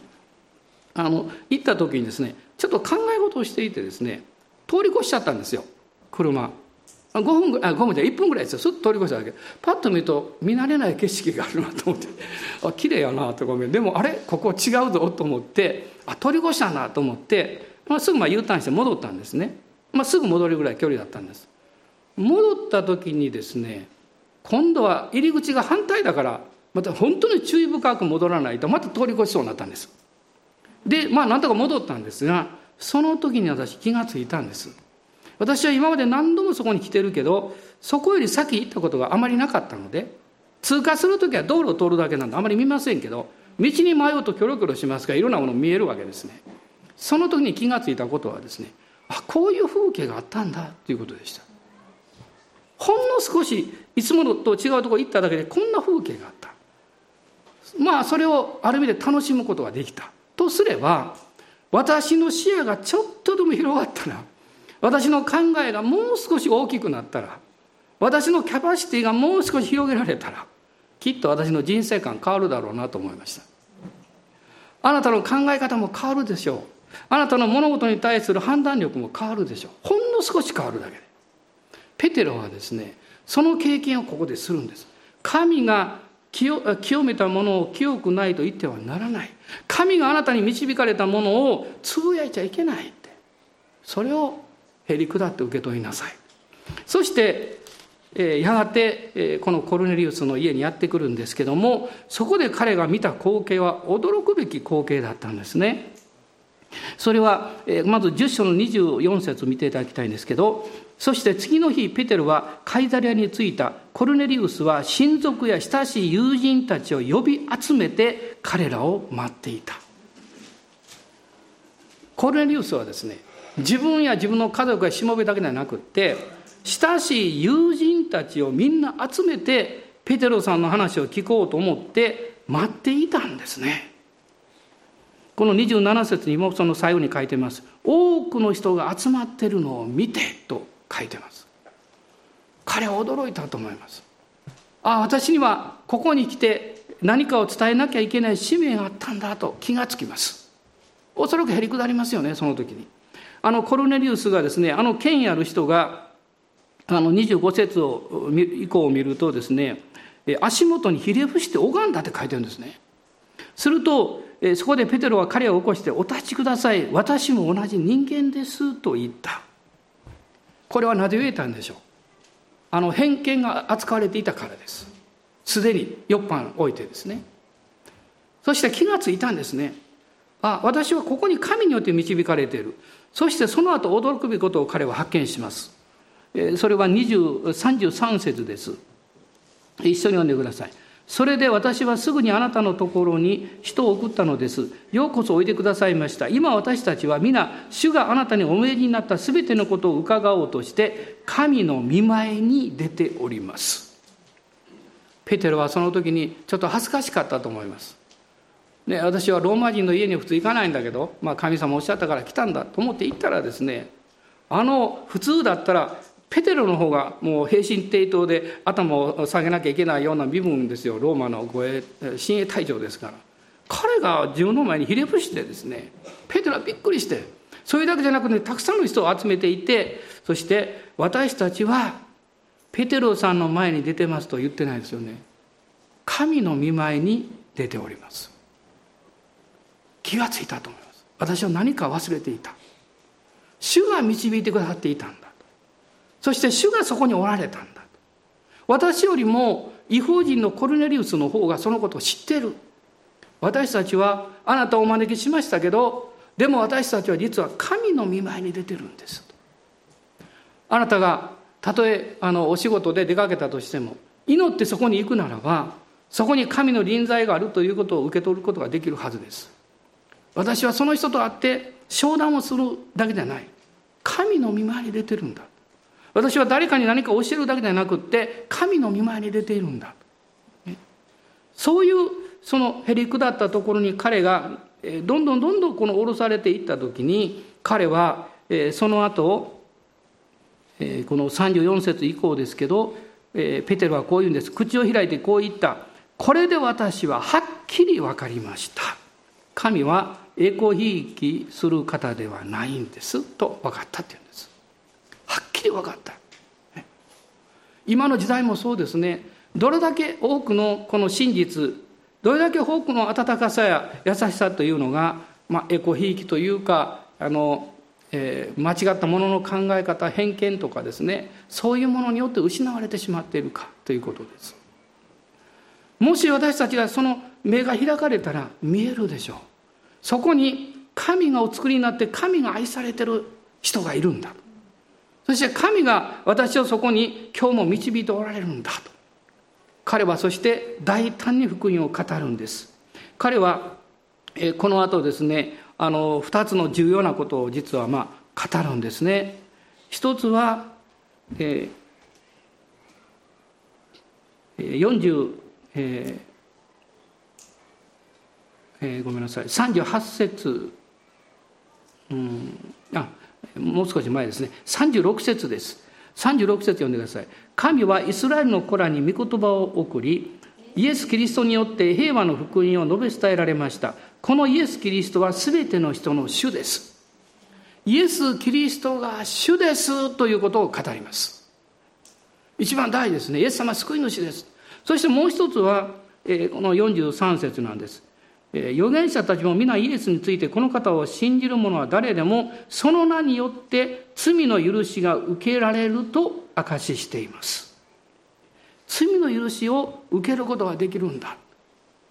あの行った時にですねちょっと考え事をしていてですね通り越しちゃったんですよ車5分ぐらい、あ、5分じゃ1分ぐらいですよ。すっと通り越しただけ。パッと見ると見慣れない景色があるなと思って、あ、綺麗やなとか思でもあれ？ここ違うぞと思って、あ、通り越したなと思って、まあ、すぐまあ U ターンして戻ったんですね。まあ、すぐ戻るぐらい距離だったんです。戻った時にですね、今度は入り口が反対だから、また本当に注意深く戻らないとまた通り越しそうになったんです。で、まあなんとか戻ったんですが、その時に私気がついたんです。私は今まで何度もそこに来てるけどそこより先行ったことがあまりなかったので通過する時は道路を通るだけなんであまり見ませんけど道に迷うとキョロキョロしますからいろんなもの見えるわけですねその時に気がついたことはですねあこういう風景があったんだということでしたほんの少しいつものと違うところ行っただけでこんな風景があった。まあそれをある意味で楽しむことができた。とすれば私の視野がちょっとでも広がったら私の考えがもう少し大きくなったら私のキャパシティがもう少し広げられたらきっと私の人生観変わるだろうなと思いました。あなたの考え方も変わるでしょう。あなたの物事に対する判断力も変わるでしょう。ほんの少し変わるだけで。ペテロはですねその経験をここでするんです。神が清めたものを清くないと言ってはならない。神があなたに導かれたものをつぶやいちゃいけないって。それをへり下って受け取りなさい。そしてやがてこのコルネリウスの家にやってくるんですけどもそこで彼が見た光景は驚くべき光景だったんですね。それは、まず10章の24節を見ていただきたいんですけど、そして次の日、ペテロはカイザリアに着いた。コルネリウスは親族や親しい友人たちを呼び集めて彼らを待っていた。コルネリウスはですね、自分や自分の家族やしもべだけではなくって、親しい友人たちをみんな集めて、ペテロさんの話を聞こうと思って待っていたんですね。この27節にもその最後に書いてます。多くの人が集まってるのを見てと書いてます。彼は驚いたと思います。ああ私にはここに来て何かを伝えなきゃいけない使命があったんだと気がつきます。おそらくへりくだりますよねその時に。あのコルネリウスがですねあの権威ある人があの25節を以降を見るとですね足元にひれ伏して拝んだって書いてるんですね。するとそこでペテロは彼を起こして「お立ちください。私も同じ人間です」と言った。これはなぜ言えたんでしょう？あの偏見が扱われていたからです。すでに4班置いてですね。そして気がついたんですね。あ私はここに神によって導かれている。そしてその後驚くべきことを彼は発見します。それは33節です。一緒に読んでください。それで私はすぐにあなたのところに人を送ったのです。ようこそおいでくださいました。今私たちは皆、主があなたにお命になったすべてのことを伺おうとして、神の見前に出ております。ペテロはその時にちょっと恥ずかしかったと思います。ね、私はローマ人の家に普通行かないんだけど、まあ、神様おっしゃったから来たんだと思って行ったらですねあの普通だったらペテロの方がもう平身低頭で頭を下げなきゃいけないような身分ですよ。ローマの護衛親衛隊長ですから。彼が自分の前にひれ伏してですねペテロはびっくりしてそれだけじゃなくてたくさんの人を集めていてそして私たちはペテロさんの前に出てますと言ってないですよね。神の見舞いに出ております。気がついたと思います。私は何か忘れていた。主が導いてくださっていたんだ。そして主がそこにおられたんだ。私よりも違法人のコルネリウスの方がそのことを知ってる。私たちはあなたをお招きしましたけど、でも私たちは実は神の見舞いに出てるんです。あなたがたとえあのお仕事で出かけたとしても、祈ってそこに行くならば、そこに神の臨在があるということを受け取ることができるはずです。私はその人と会って商談をするだけじゃない。神の見舞いに出てるんだ。私は誰かに何か教えるだけではなくって神の見舞いに出ているんだ、そういうそのへりくだったところに彼がどんどんどんどんこの下ろされていった時に彼はその後この34節以降ですけどペテロはこう言うんです。口を開いてこう言った。これで私ははっきり分かりました。神は栄光ひいきする方ではないんですと分かったっていうんです。きり分かった。今の時代もそうですね。どれだけ多くのこの真実どれだけ多くの温かさや優しさというのが、まあ、エコひいきというかあの、えー、間違ったものの考え方偏見とかですね。そういうものによって失われてしまっているかということです。もし私たちがその目が開かれたら見えるでしょう。そこに神がお作りになって神が愛されてる人がいるんだそして神が私をそこに今日も導いておられるんだと。彼はそして大胆に福音を語るんです。彼はこの後ですね、あの、二つの重要なことを実はまあ語るんですね。一つは、えー、40、えーえー、ごめんなさい、38節、うん、あ、もう少し前ですね。36節です。36節読んでください。神はイスラエルの子らに御言葉を送りイエス・キリストによって平和の福音を述べ伝えられました。このイエス・キリストは全ての人の主です。イエス・キリストが主ですということを語ります。一番大事ですね。イエス様救い主です。そしてもう一つは、この43節なんです。預言者たちも皆イエスについてこの方を信じる者は誰でもその名によって罪の許しが受けられると証ししています。罪の許しを受けることができるんだ。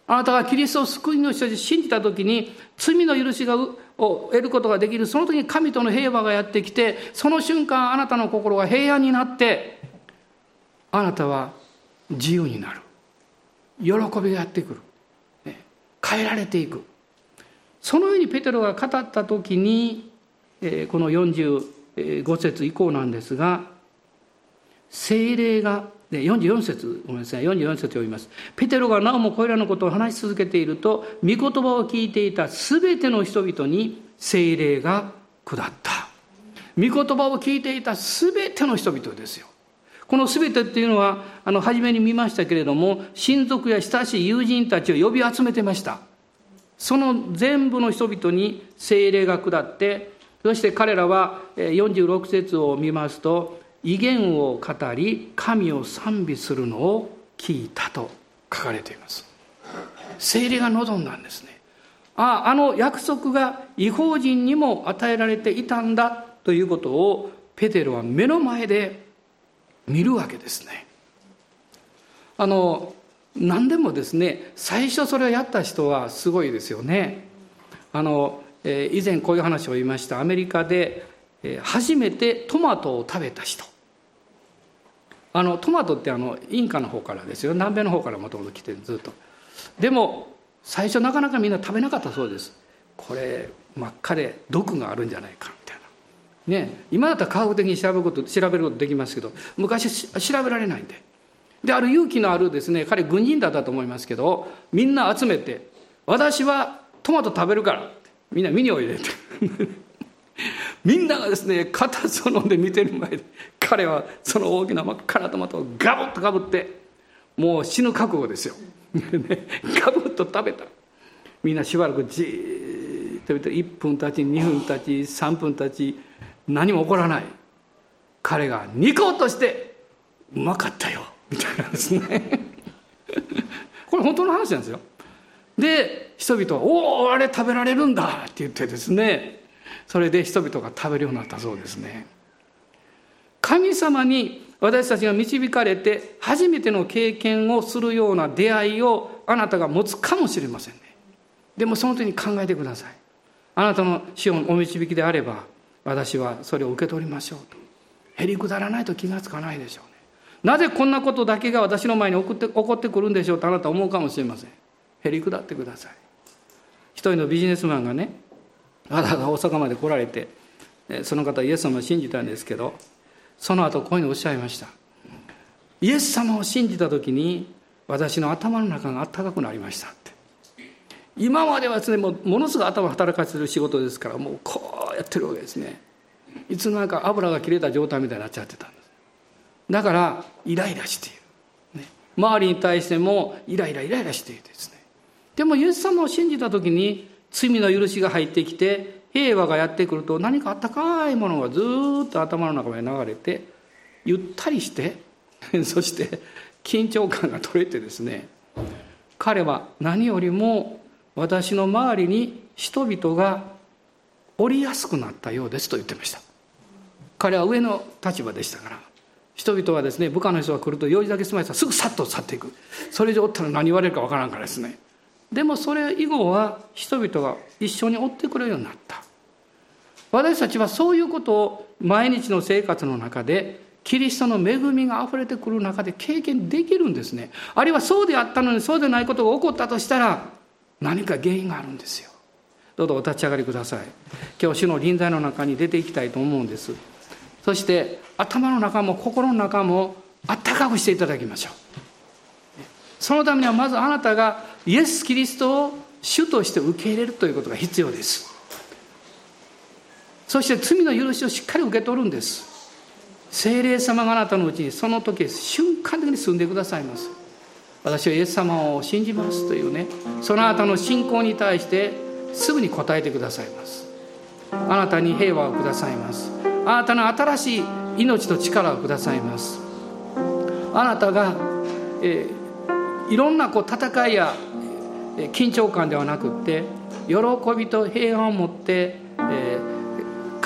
あなたがキリストを救い主として信じた時に罪の許しがを得ることができる。その時に神との平和がやってきてその瞬間あなたの心が平安になってあなたは自由になる。喜びがやってくる、変えられていく。そのようにペテロが語った時に、この45節以降なんですが精霊が44節ごめんなさい44節読みます。ペテロがなおもこれらのことを話し続けていると御言葉を聞いていた全ての人々に精霊が下った。御言葉を聞いていた全ての人々ですよ。この全てっていうのはあの初めに見ましたけれども親族や親しい友人たちを呼び集めてました。その全部の人々に精霊が下ってそして彼らは46節を見ますと威厳を語り神を賛美するのを聞いたと書かれています。精霊が望んだんですね。あああの約束が違法人にも与えられていたんだということをペテロは目の前で見るわけですね。あの何でもですね最初それをやった人はすごいですよね。あの、えー、以前こういう話を言いました。アメリカで、えー、初めてトマトを食べた人。あのトマトってあのインカの方からですよ。南米の方からもともと来てずっと。でも最初なかなかみんな食べなかったそうです。これ真っ赤で毒があるんじゃないか。ね今だったら科学的に調べること調べることできますけど昔調べられないんで。である勇気のあるですね彼軍人だったと思いますけどみんな集めて私はトマト食べるからみんなミニを入れて。みんながですね片を飲んで見てる前で彼はその大きな真っ赤なトマトをガブッとかぶってもう死ぬ覚悟ですよ、ね、ガブッと食べた。みんなしばらくじーっと見て1分たち2分たち3分たち何も起こらない。彼がニコッとして「うまかったよ」みたいなんですね。これ本当の話なんですよ。で人々は「おおあれ食べられるんだ」って言ってですね。それで人々が食べるようになったそうですね。神様に私たちが導かれて初めての経験をするような出会いをあなたが持つかもしれませんね。でもその時に考えてください。あなたの死をお導きであれば私はそれを受け取りましょうと。へりくだらないと気がつかないでしょうね。なぜこんなことだけが私の前に起こって起こってくるんでしょうとあなた思うかもしれません。へりくだってください。一人のビジネスマンがねわざわざ大阪まで来られてその方イエス様を信じたんですけどその後こういうふうにおっしゃいました。イエス様を信じた時に私の頭の中があったかくなりました。って今まではですねもうものすごい頭働かせる仕事ですからもうこうやってるわけですね。いつの間にか油が切れた状態みたいになっちゃってたんです。だからイライラしている、ね、周りに対してもイライライライラしているですね。でもイエス様を信じた時に罪の許しが入ってきて平和がやってくると何かあったかいものがずっと頭の中まで流れてゆったりして そして緊張感が取れてですね。彼は何よりも私の周りに人々が降りやすくなったようですと言ってました。彼は上の立場でしたから人々はですね部下の人が来ると用事だけ済ませたらすぐさっと去っていく。それ以上おったら何言われるかわからんからですね。でもそれ以後は人々が一緒に追ってくれるようになった。私たちはそういうことを毎日の生活の中でキリストの恵みがあふれてくる中で経験できるんですね。あるいはそうであったのにそうでないことが起こったとしたら何か原因があるんですよ。どうぞお立ち上がりください。今日主の臨在の中に出ていきたいと思うんです。そして頭の中も心の中もあったかくしていただきましょう。そのためにはまずあなたがイエス・キリストを主として受け入れるということが必要です。そして罪の許しをしっかり受け取るんです。精霊様があなたのうちにその時瞬間的に住んでくださいます。私はイエス様を信じますというねそのあなたの信仰に対してすぐに答えてくださいます。あなたに平和をくださいます。あなたの新しい命と力をくださいます。あなたが、えー、いろんなこう戦いや緊張感ではなくって喜びと平安を持って、えー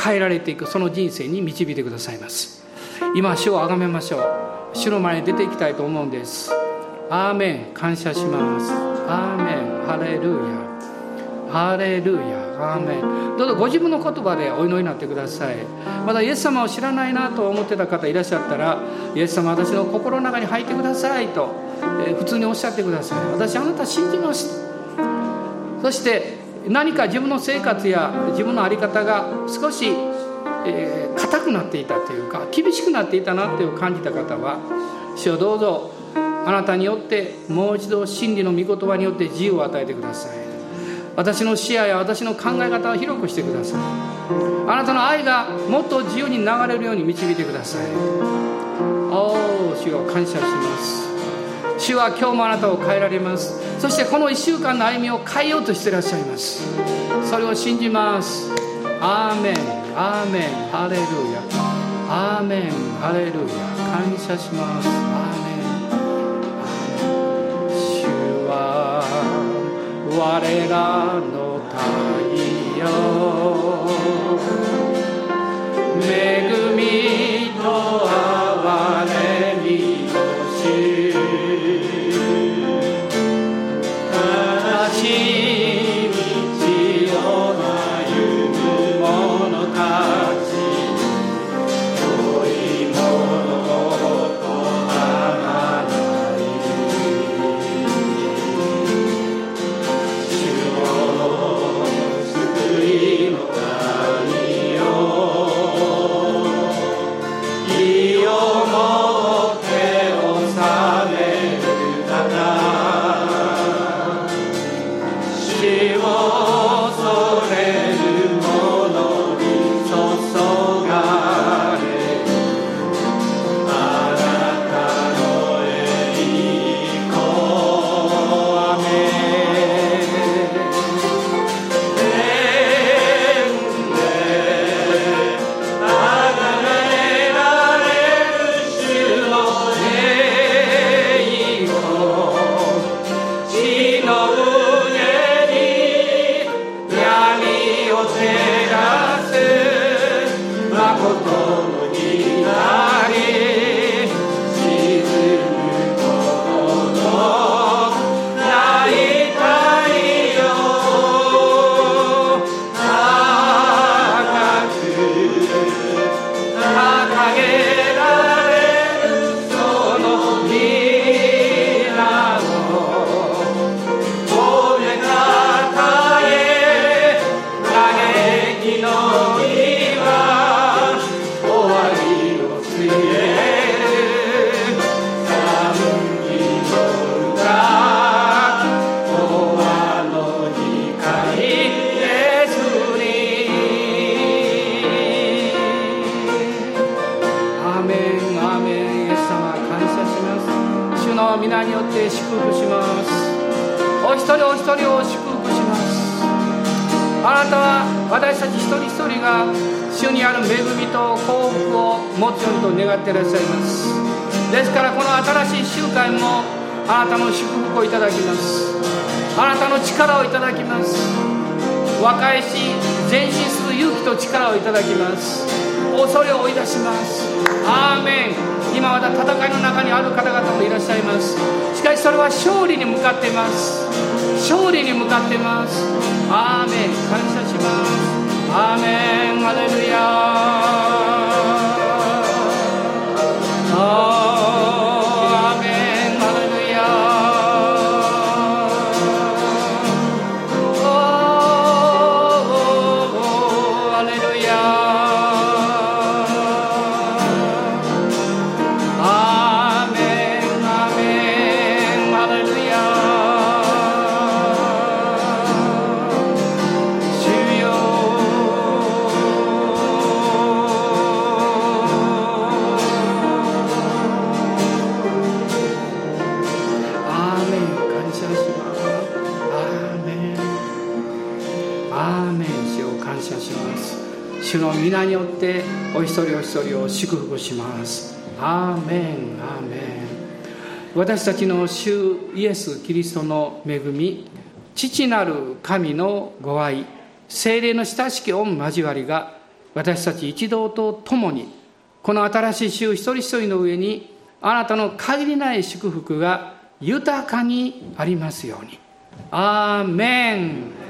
変えられていくその人生に導いてくださいます。今主をあがめましょう。主の前に出ていきたいと思うんです。アーメン感謝します。アーメンハレルヤハレルヤアーメンどうぞご自分の言葉でお祈りになってください。まだイエス様を知らないなと思ってた方いらっしゃったらイエス様私の心の中に入ってくださいと、えー、普通におっしゃってください。私あなた信じます。そして何か自分の生活や自分の在り方が少しえー、硬くなっていたというか厳しくなっていたなっていう感じた方は主をどうぞあなたによってもう一度真理の御言葉によって自由を与えてください。私の視野や私の考え方を広くしてください。あなたの愛がもっと自由に流れるように導いてください。おお主を感謝します。主は今日もあなたを変えられます。そしてこの1週間の歩みを変えようとしていらっしゃいます。それを信じます。アーメン。アーメン。ハレルヤ。アーメン。ハレルヤ。感謝します。アーメン。我らの太陽。恵みと愛 Zion. 恵みと幸福を持つようにと願っていらっしゃいます。ですからこの新しい集会もあなたの祝福をいただきます。あなたの力をいただきます。和解し前進する勇気と力をいただきます。恐れを追い出します。アーメン。今また戦いの中にある方々もいらっしゃいます。しかしそれは勝利に向かっています。勝利に向かっています。アーメン。感謝します。 아멘. 할렐루야. それを祝福します。アーメンアーメン。私たちの主イエス・キリストの恵み父なる神のご愛精霊の親しき御交わりが私たち一同と共にこの新しい週一人一人の上にあなたの限りない祝福が豊かにありますように。アーメン。